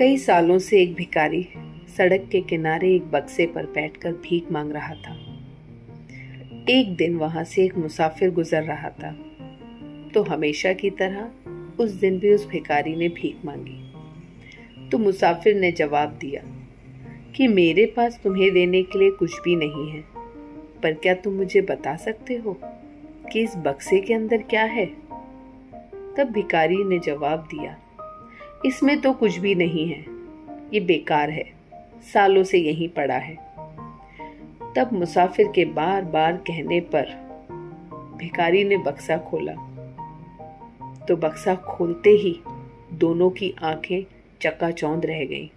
कई सालों से एक भिकारी सड़क के किनारे एक बक्से पर बैठकर भीख मांग रहा था। एक दिन वहाँ से एक मुसाफिर गुजर रहा था। तो हमेशा की तरह उस दिन भी उस भिकारी ने भीख मांगी। तो मुसाफिर ने जवाब दिया कि मेरे पास तुम्हें देने के लिए कुछ भी नहीं है, पर क्या तुम मुझे बता सकते हो कि इस बक्से के अंदर क्या है? तब भिकारी ने जवाब दिया इसमें तो कुछ भी नहीं है। ये बेकार है। सालों से यहीं पड़ा है। तब मुसाफिर के बार बार कहने पर भिकारी ने बक्सा खोला। तो बक्सा खोलते ही दोनों की आँखें चकाचौंध रह गईं।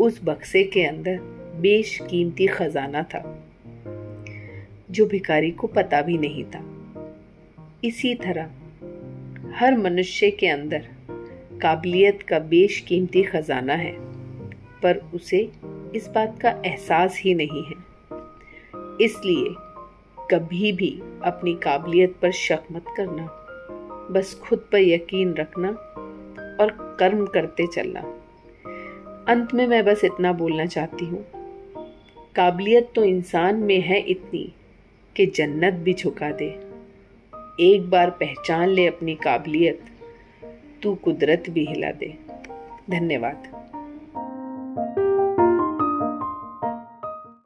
उस बक्से के अंदर बेशकीमती खजाना था, जो भिकारी को पता भी नहीं था। इसी तरह हर मनुष्य के अंदर काबिलियत का बेशकीमती खजाना है, पर उसे इस बात का एहसास ही नहीं है। इसलिए कभी भी अपनी काबिलियत पर शक मत करना, बस खुद पर यकीन रखना और कर्म करते चलना। अंत में मैं बस इतना बोलना चाहती हूँ। काबिलियत तो इंसान में है इतनी कि जन्नत भी झुका दे। एक बार पहचान ले अपनी काबिलियत। तू कुदरत भी हिला दे। धन्यवाद।